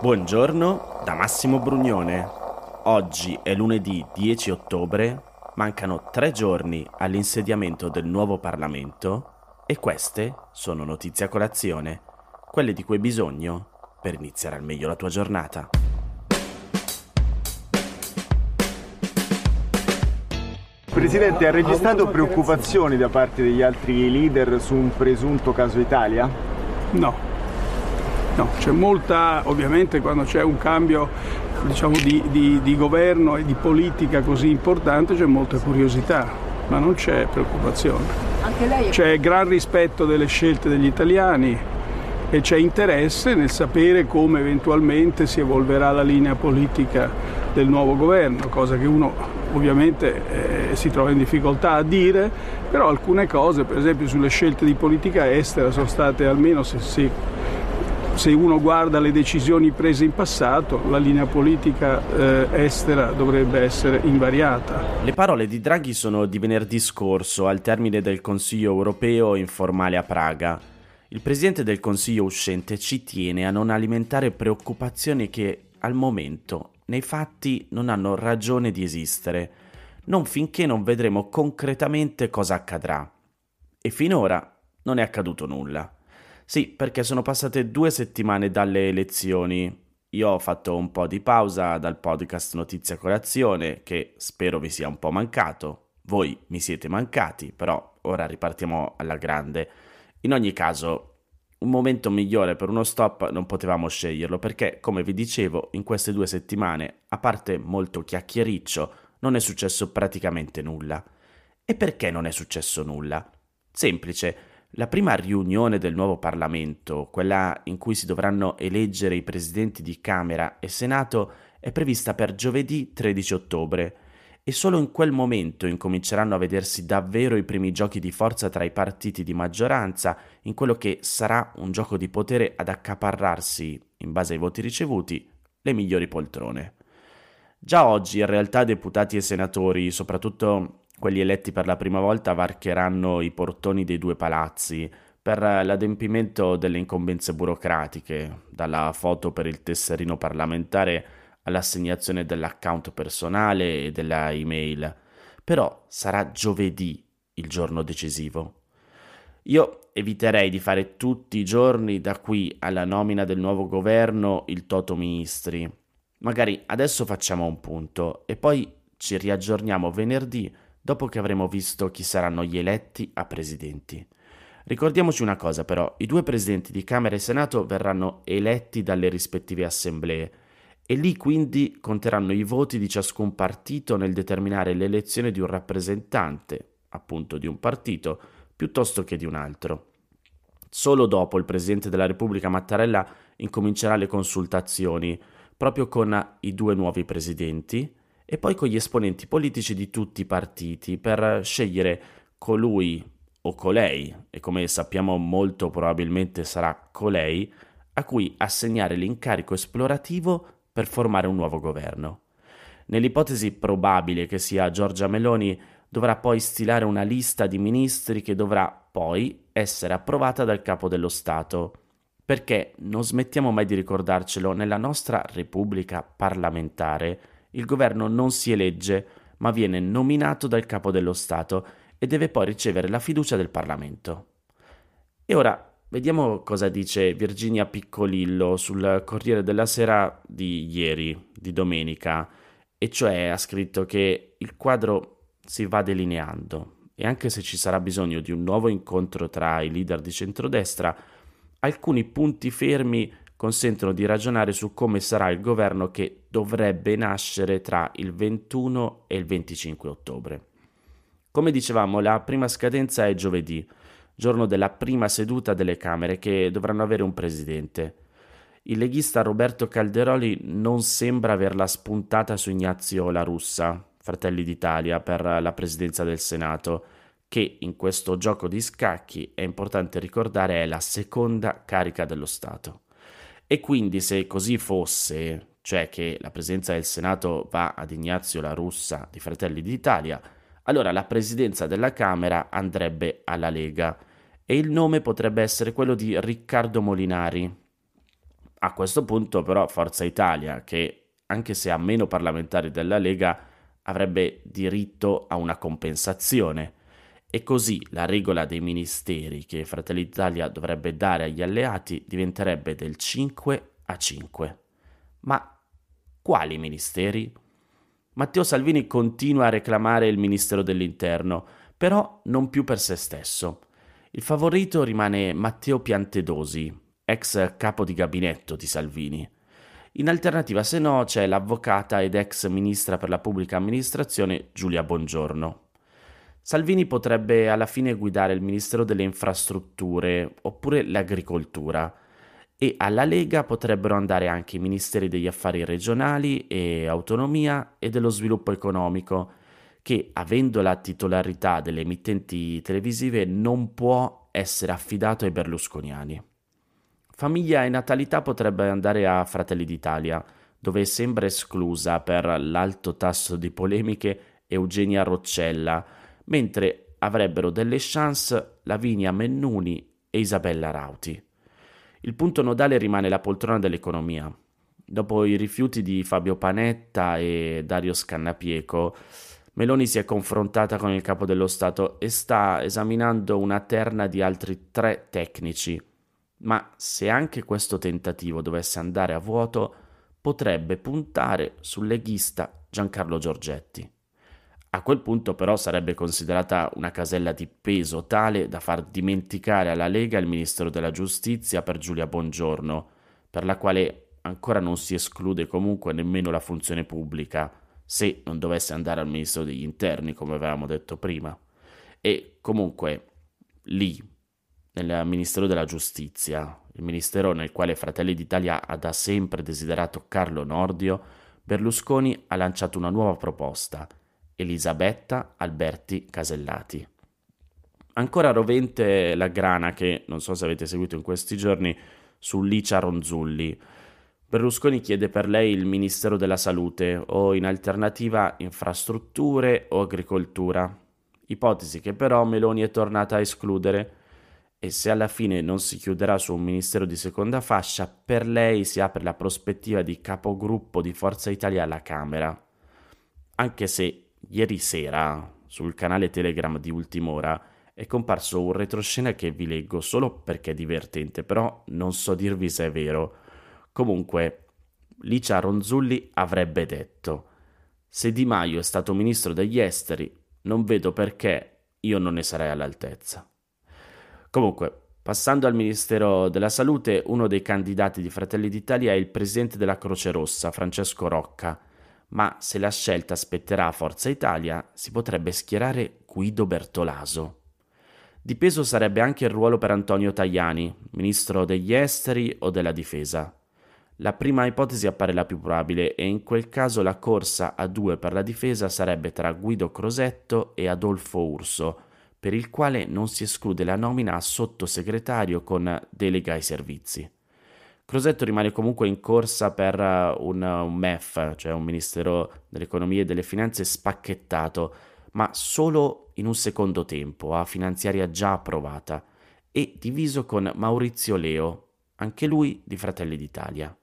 Buongiorno da Massimo Brugnone. Oggi è lunedì 10 ottobre, mancano tre giorni all'insediamento del nuovo Parlamento e queste sono notizie a colazione, quelle di cui hai bisogno per iniziare al meglio la tua giornata. Presidente, ha registrato preoccupazioni da parte degli altri leader su un presunto caso Italia? No, no, c'è molta, ovviamente quando c'è un cambio diciamo, di, di, di governo e di politica così importante c'è molta curiosità, ma non c'è preoccupazione. C'è gran rispetto delle scelte degli italiani e c'è interesse nel sapere come eventualmente si evolverà la linea politica del nuovo governo, cosa che uno ovviamente eh, si trova in difficoltà a dire, però alcune cose, per esempio sulle scelte di politica estera, sono state almeno se, se, se uno guarda le decisioni prese in passato, la linea politica eh, estera dovrebbe essere invariata. Le parole di Draghi sono di venerdì scorso, al termine del Consiglio europeo informale a Praga. Il Presidente del Consiglio uscente ci tiene a non alimentare preoccupazioni che al momento nei fatti non hanno ragione di esistere, non finché non vedremo concretamente cosa accadrà. E finora non è accaduto nulla. Sì, perché sono passate due settimane dalle elezioni. Io ho fatto un po' di pausa dal podcast Notizia Colazione, che spero vi sia un po' mancato. Voi mi siete mancati, però ora ripartiamo alla grande. In ogni caso, un momento migliore per uno stop non potevamo sceglierlo perché, come vi dicevo, in queste due settimane, a parte molto chiacchiericcio, non è successo praticamente nulla. E perché non è successo nulla? Semplice, la prima riunione del nuovo Parlamento, quella in cui si dovranno eleggere i presidenti di Camera e Senato, è prevista per giovedì 13 ottobre e solo in quel momento incominceranno a vedersi davvero i primi giochi di forza tra i partiti di maggioranza in quello che sarà un gioco di potere ad accaparrarsi, in base ai voti ricevuti, le migliori poltrone. Già oggi in realtà deputati e senatori, soprattutto quelli eletti per la prima volta, varcheranno i portoni dei due palazzi per l'adempimento delle incombenze burocratiche, dalla foto per il tesserino parlamentare all'assegnazione dell'account personale e della email, però sarà giovedì il giorno decisivo. Io eviterei di fare tutti i giorni da qui alla nomina del nuovo governo il toto ministri. Magari adesso facciamo un punto e poi ci riaggiorniamo venerdì dopo che avremo visto chi saranno gli eletti a presidenti. Ricordiamoci una cosa però, i due presidenti di Camera e Senato verranno eletti dalle rispettive assemblee e lì quindi conteranno i voti di ciascun partito nel determinare l'elezione di un rappresentante, appunto di un partito, piuttosto che di un altro. Solo dopo il Presidente della Repubblica Mattarella incomincerà le consultazioni, proprio con i due nuovi presidenti e poi con gli esponenti politici di tutti i partiti per scegliere colui o colei, e come sappiamo molto probabilmente sarà colei, a cui assegnare l'incarico esplorativo per formare un nuovo governo. Nell'ipotesi probabile che sia Giorgia Meloni, dovrà poi stilare una lista di ministri che dovrà poi essere approvata dal capo dello Stato. Perché non smettiamo mai di ricordarcelo, nella nostra Repubblica parlamentare il governo non si elegge, ma viene nominato dal capo dello Stato e deve poi ricevere la fiducia del Parlamento. E ora Vediamo cosa dice Virginia Piccolillo sul Corriere della Sera di ieri, di domenica, e cioè ha scritto che il quadro si va delineando e anche se ci sarà bisogno di un nuovo incontro tra i leader di centrodestra, alcuni punti fermi consentono di ragionare su come sarà il governo che dovrebbe nascere tra il 21 e il 25 ottobre. Come dicevamo, la prima scadenza è giovedì giorno della prima seduta delle Camere che dovranno avere un presidente. Il leghista Roberto Calderoli non sembra averla spuntata su Ignazio La Russa, Fratelli d'Italia, per la presidenza del Senato, che in questo gioco di scacchi, è importante ricordare, è la seconda carica dello Stato. E quindi se così fosse, cioè che la presidenza del Senato va ad Ignazio La Russa di Fratelli d'Italia, allora la presidenza della Camera andrebbe alla Lega e il nome potrebbe essere quello di Riccardo Molinari. A questo punto però Forza Italia, che anche se ha meno parlamentari della Lega, avrebbe diritto a una compensazione. E così la regola dei ministeri che Fratelli d'Italia dovrebbe dare agli alleati diventerebbe del 5 a 5. Ma quali ministeri? Matteo Salvini continua a reclamare il Ministero dell'Interno, però non più per se stesso. Il favorito rimane Matteo Piantedosi, ex capo di gabinetto di Salvini. In alternativa, se no, c'è l'avvocata ed ex ministra per la pubblica amministrazione Giulia Bongiorno. Salvini potrebbe alla fine guidare il Ministero delle Infrastrutture oppure l'Agricoltura e alla Lega potrebbero andare anche i Ministeri degli Affari regionali e Autonomia e dello Sviluppo economico, che avendo la titolarità delle emittenti televisive non può essere affidato ai berlusconiani. Famiglia e natalità potrebbe andare a Fratelli d'Italia, dove sembra esclusa per l'alto tasso di polemiche Eugenia Roccella, mentre avrebbero delle chance Lavinia Mennuni e Isabella Rauti. Il punto nodale rimane la poltrona dell'economia. Dopo i rifiuti di Fabio Panetta e Dario Scannapieco, Meloni si è confrontata con il capo dello Stato e sta esaminando una terna di altri tre tecnici ma se anche questo tentativo dovesse andare a vuoto, potrebbe puntare sul leghista Giancarlo Giorgetti. A quel punto però sarebbe considerata una casella di peso tale da far dimenticare alla Lega il Ministero della Giustizia per Giulia Bongiorno, per la quale ancora non si esclude comunque nemmeno la funzione pubblica, se non dovesse andare al Ministero degli Interni, come avevamo detto prima. E comunque lì nel Ministero della Giustizia, il ministero nel quale Fratelli d'Italia ha da sempre desiderato Carlo Nordio, Berlusconi ha lanciato una nuova proposta, Elisabetta Alberti Casellati. Ancora rovente la grana che, non so se avete seguito in questi giorni, su Licia Ronzulli. Berlusconi chiede per lei il Ministero della Salute o in alternativa infrastrutture o agricoltura, ipotesi che però Meloni è tornata a escludere e se alla fine non si chiuderà su un ministero di seconda fascia, per lei si apre la prospettiva di capogruppo di Forza Italia alla Camera. Anche se ieri sera sul canale Telegram di Ultimora è comparso un retroscena che vi leggo solo perché è divertente, però non so dirvi se è vero. Comunque, Licia Ronzulli avrebbe detto: Se Di Maio è stato ministro degli esteri, non vedo perché io non ne sarei all'altezza. Comunque, passando al Ministero della Salute, uno dei candidati di Fratelli d'Italia è il presidente della Croce Rossa, Francesco Rocca, ma se la scelta spetterà a Forza Italia, si potrebbe schierare Guido Bertolaso. Di peso sarebbe anche il ruolo per Antonio Tajani, ministro degli esteri o della difesa. La prima ipotesi appare la più probabile e in quel caso la corsa a due per la difesa sarebbe tra Guido Crosetto e Adolfo Urso, per il quale non si esclude la nomina a sottosegretario con delega ai servizi. Crosetto rimane comunque in corsa per eh, un, un MEF, cioè un Ministero dell'Economia e delle Finanze spacchettato, ma solo in un secondo tempo, a finanziaria già approvata, e diviso con Maurizio Leo, anche lui di Fratelli d'Italia.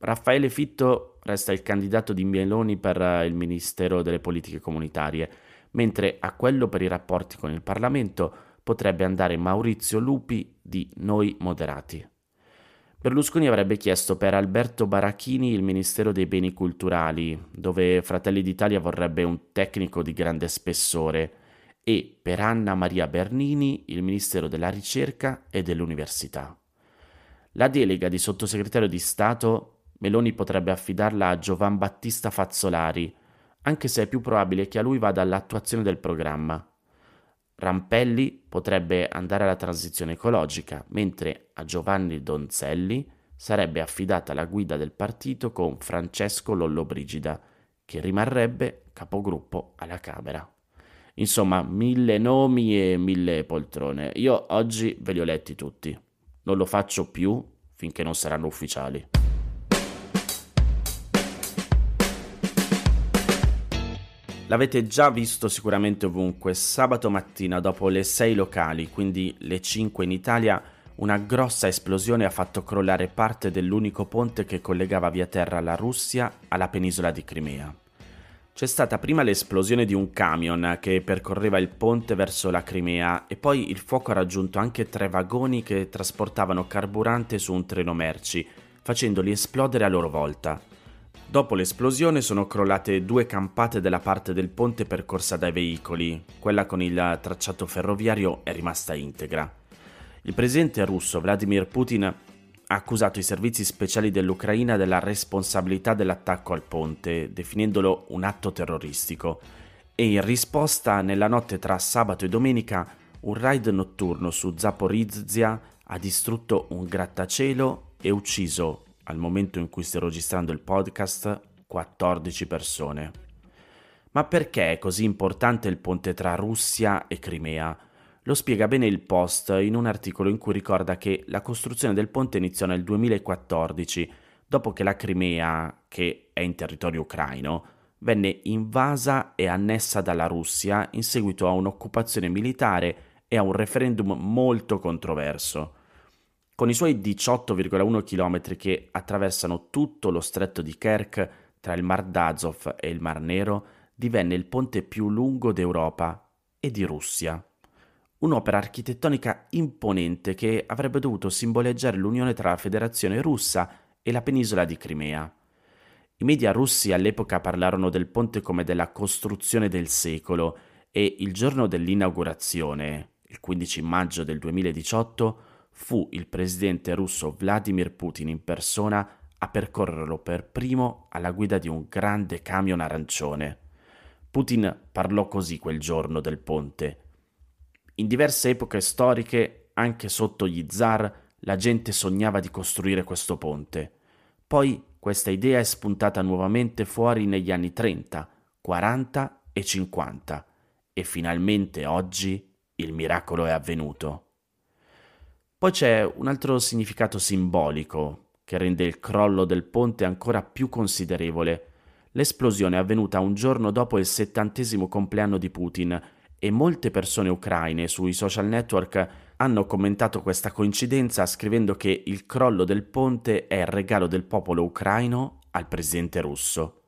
Raffaele Fitto resta il candidato di Meloni per eh, il Ministero delle Politiche Comunitarie, mentre a quello per i rapporti con il Parlamento potrebbe andare Maurizio Lupi di Noi Moderati. Berlusconi avrebbe chiesto per Alberto Barachini il Ministero dei Beni Culturali, dove Fratelli d'Italia vorrebbe un tecnico di grande spessore, e per Anna Maria Bernini il Ministero della Ricerca e dell'Università. La delega di sottosegretario di Stato Meloni potrebbe affidarla a Giovan Battista Fazzolari, anche se è più probabile che a lui vada l'attuazione del programma. Rampelli potrebbe andare alla transizione ecologica, mentre a Giovanni Donzelli sarebbe affidata la guida del partito con Francesco Lollobrigida, che rimarrebbe capogruppo alla Camera. Insomma, mille nomi e mille poltrone. Io oggi ve li ho letti tutti. Non lo faccio più finché non saranno ufficiali. L'avete già visto sicuramente ovunque, sabato mattina dopo le 6 locali, quindi le 5 in Italia, una grossa esplosione ha fatto crollare parte dell'unico ponte che collegava via terra la Russia alla penisola di Crimea. C'è stata prima l'esplosione di un camion che percorreva il ponte verso la Crimea e poi il fuoco ha raggiunto anche tre vagoni che trasportavano carburante su un treno merci, facendoli esplodere a loro volta. Dopo l'esplosione sono crollate due campate della parte del ponte percorsa dai veicoli, quella con il tracciato ferroviario è rimasta integra. Il presidente russo Vladimir Putin ha accusato i servizi speciali dell'Ucraina della responsabilità dell'attacco al ponte, definendolo un atto terroristico, e in risposta nella notte tra sabato e domenica un raid notturno su Zaporizhzia ha distrutto un grattacielo e ucciso, al momento in cui sto registrando il podcast, 14 persone. Ma perché è così importante il ponte tra Russia e Crimea? Lo spiega bene il Post in un articolo in cui ricorda che la costruzione del ponte iniziò nel 2014, dopo che la Crimea, che è in territorio ucraino, venne invasa e annessa dalla Russia in seguito a un'occupazione militare e a un referendum molto controverso. Con i suoi 18,1 km che attraversano tutto lo stretto di Kerch tra il Mar d'Azov e il Mar Nero, divenne il ponte più lungo d'Europa e di Russia un'opera architettonica imponente che avrebbe dovuto simboleggiare l'unione tra la Federazione russa e la penisola di Crimea. I media russi all'epoca parlarono del ponte come della costruzione del secolo e il giorno dell'inaugurazione, il 15 maggio del 2018, fu il presidente russo Vladimir Putin in persona a percorrerlo per primo alla guida di un grande camion arancione. Putin parlò così quel giorno del ponte in diverse epoche storiche, anche sotto gli zar, la gente sognava di costruire questo ponte. Poi questa idea è spuntata nuovamente fuori negli anni 30, 40 e 50 e finalmente oggi il miracolo è avvenuto. Poi c'è un altro significato simbolico che rende il crollo del ponte ancora più considerevole. L'esplosione è avvenuta un giorno dopo il settantesimo compleanno di Putin e molte persone ucraine sui social network hanno commentato questa coincidenza scrivendo che il crollo del ponte è il regalo del popolo ucraino al presidente russo.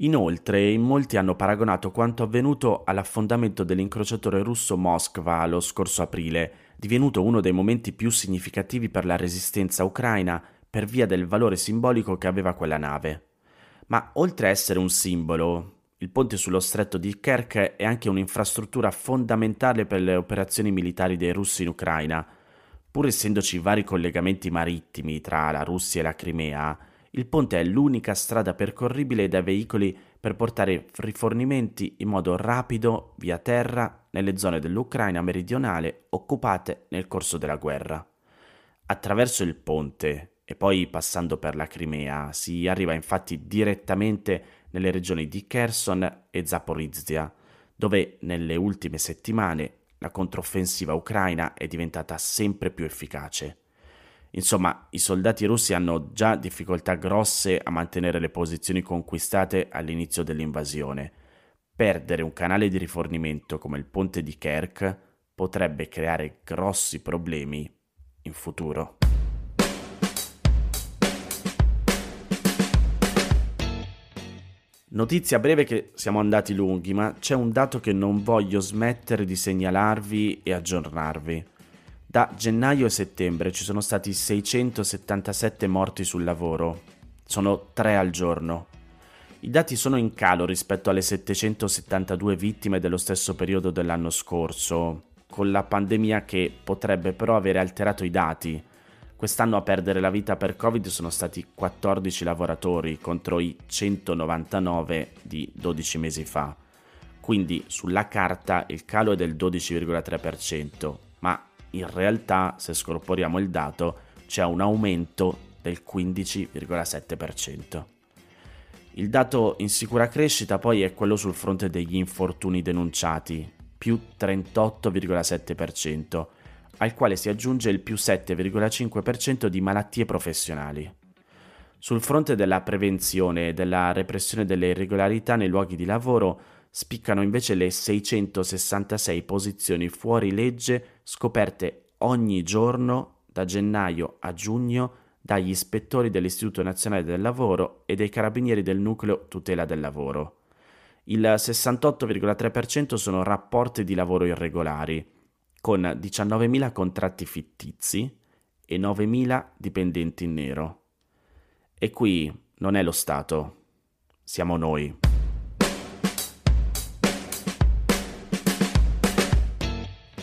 Inoltre, in molti hanno paragonato quanto avvenuto all'affondamento dell'incrociatore russo Moskva lo scorso aprile, divenuto uno dei momenti più significativi per la resistenza ucraina per via del valore simbolico che aveva quella nave. Ma oltre a essere un simbolo, il ponte sullo stretto di Kerch è anche un'infrastruttura fondamentale per le operazioni militari dei russi in Ucraina. Pur essendoci vari collegamenti marittimi tra la Russia e la Crimea, il ponte è l'unica strada percorribile dai veicoli per portare rifornimenti in modo rapido via terra nelle zone dell'Ucraina meridionale occupate nel corso della guerra. Attraverso il ponte e poi passando per la Crimea si arriva infatti direttamente nelle regioni di Kherson e Zaporizhia, dove nelle ultime settimane la controffensiva ucraina è diventata sempre più efficace. Insomma, i soldati russi hanno già difficoltà grosse a mantenere le posizioni conquistate all'inizio dell'invasione. Perdere un canale di rifornimento come il ponte di Kerch potrebbe creare grossi problemi in futuro. Notizia breve che siamo andati lunghi, ma c'è un dato che non voglio smettere di segnalarvi e aggiornarvi. Da gennaio e settembre ci sono stati 677 morti sul lavoro, sono 3 al giorno. I dati sono in calo rispetto alle 772 vittime dello stesso periodo dell'anno scorso, con la pandemia che potrebbe però avere alterato i dati Quest'anno a perdere la vita per Covid sono stati 14 lavoratori contro i 199 di 12 mesi fa. Quindi sulla carta il calo è del 12,3%, ma in realtà se scorporiamo il dato c'è un aumento del 15,7%. Il dato in sicura crescita poi è quello sul fronte degli infortuni denunciati, più 38,7%, al quale si aggiunge il più 7,5% di malattie professionali. Sul fronte della prevenzione e della repressione delle irregolarità nei luoghi di lavoro spiccano invece le 666 posizioni fuori legge scoperte ogni giorno da gennaio a giugno dagli ispettori dell'Istituto Nazionale del Lavoro e dei carabinieri del nucleo tutela del lavoro. Il 68,3% sono rapporti di lavoro irregolari, con 19.000 contratti fittizi e 9.000 dipendenti in nero. E qui non è lo Stato, siamo noi.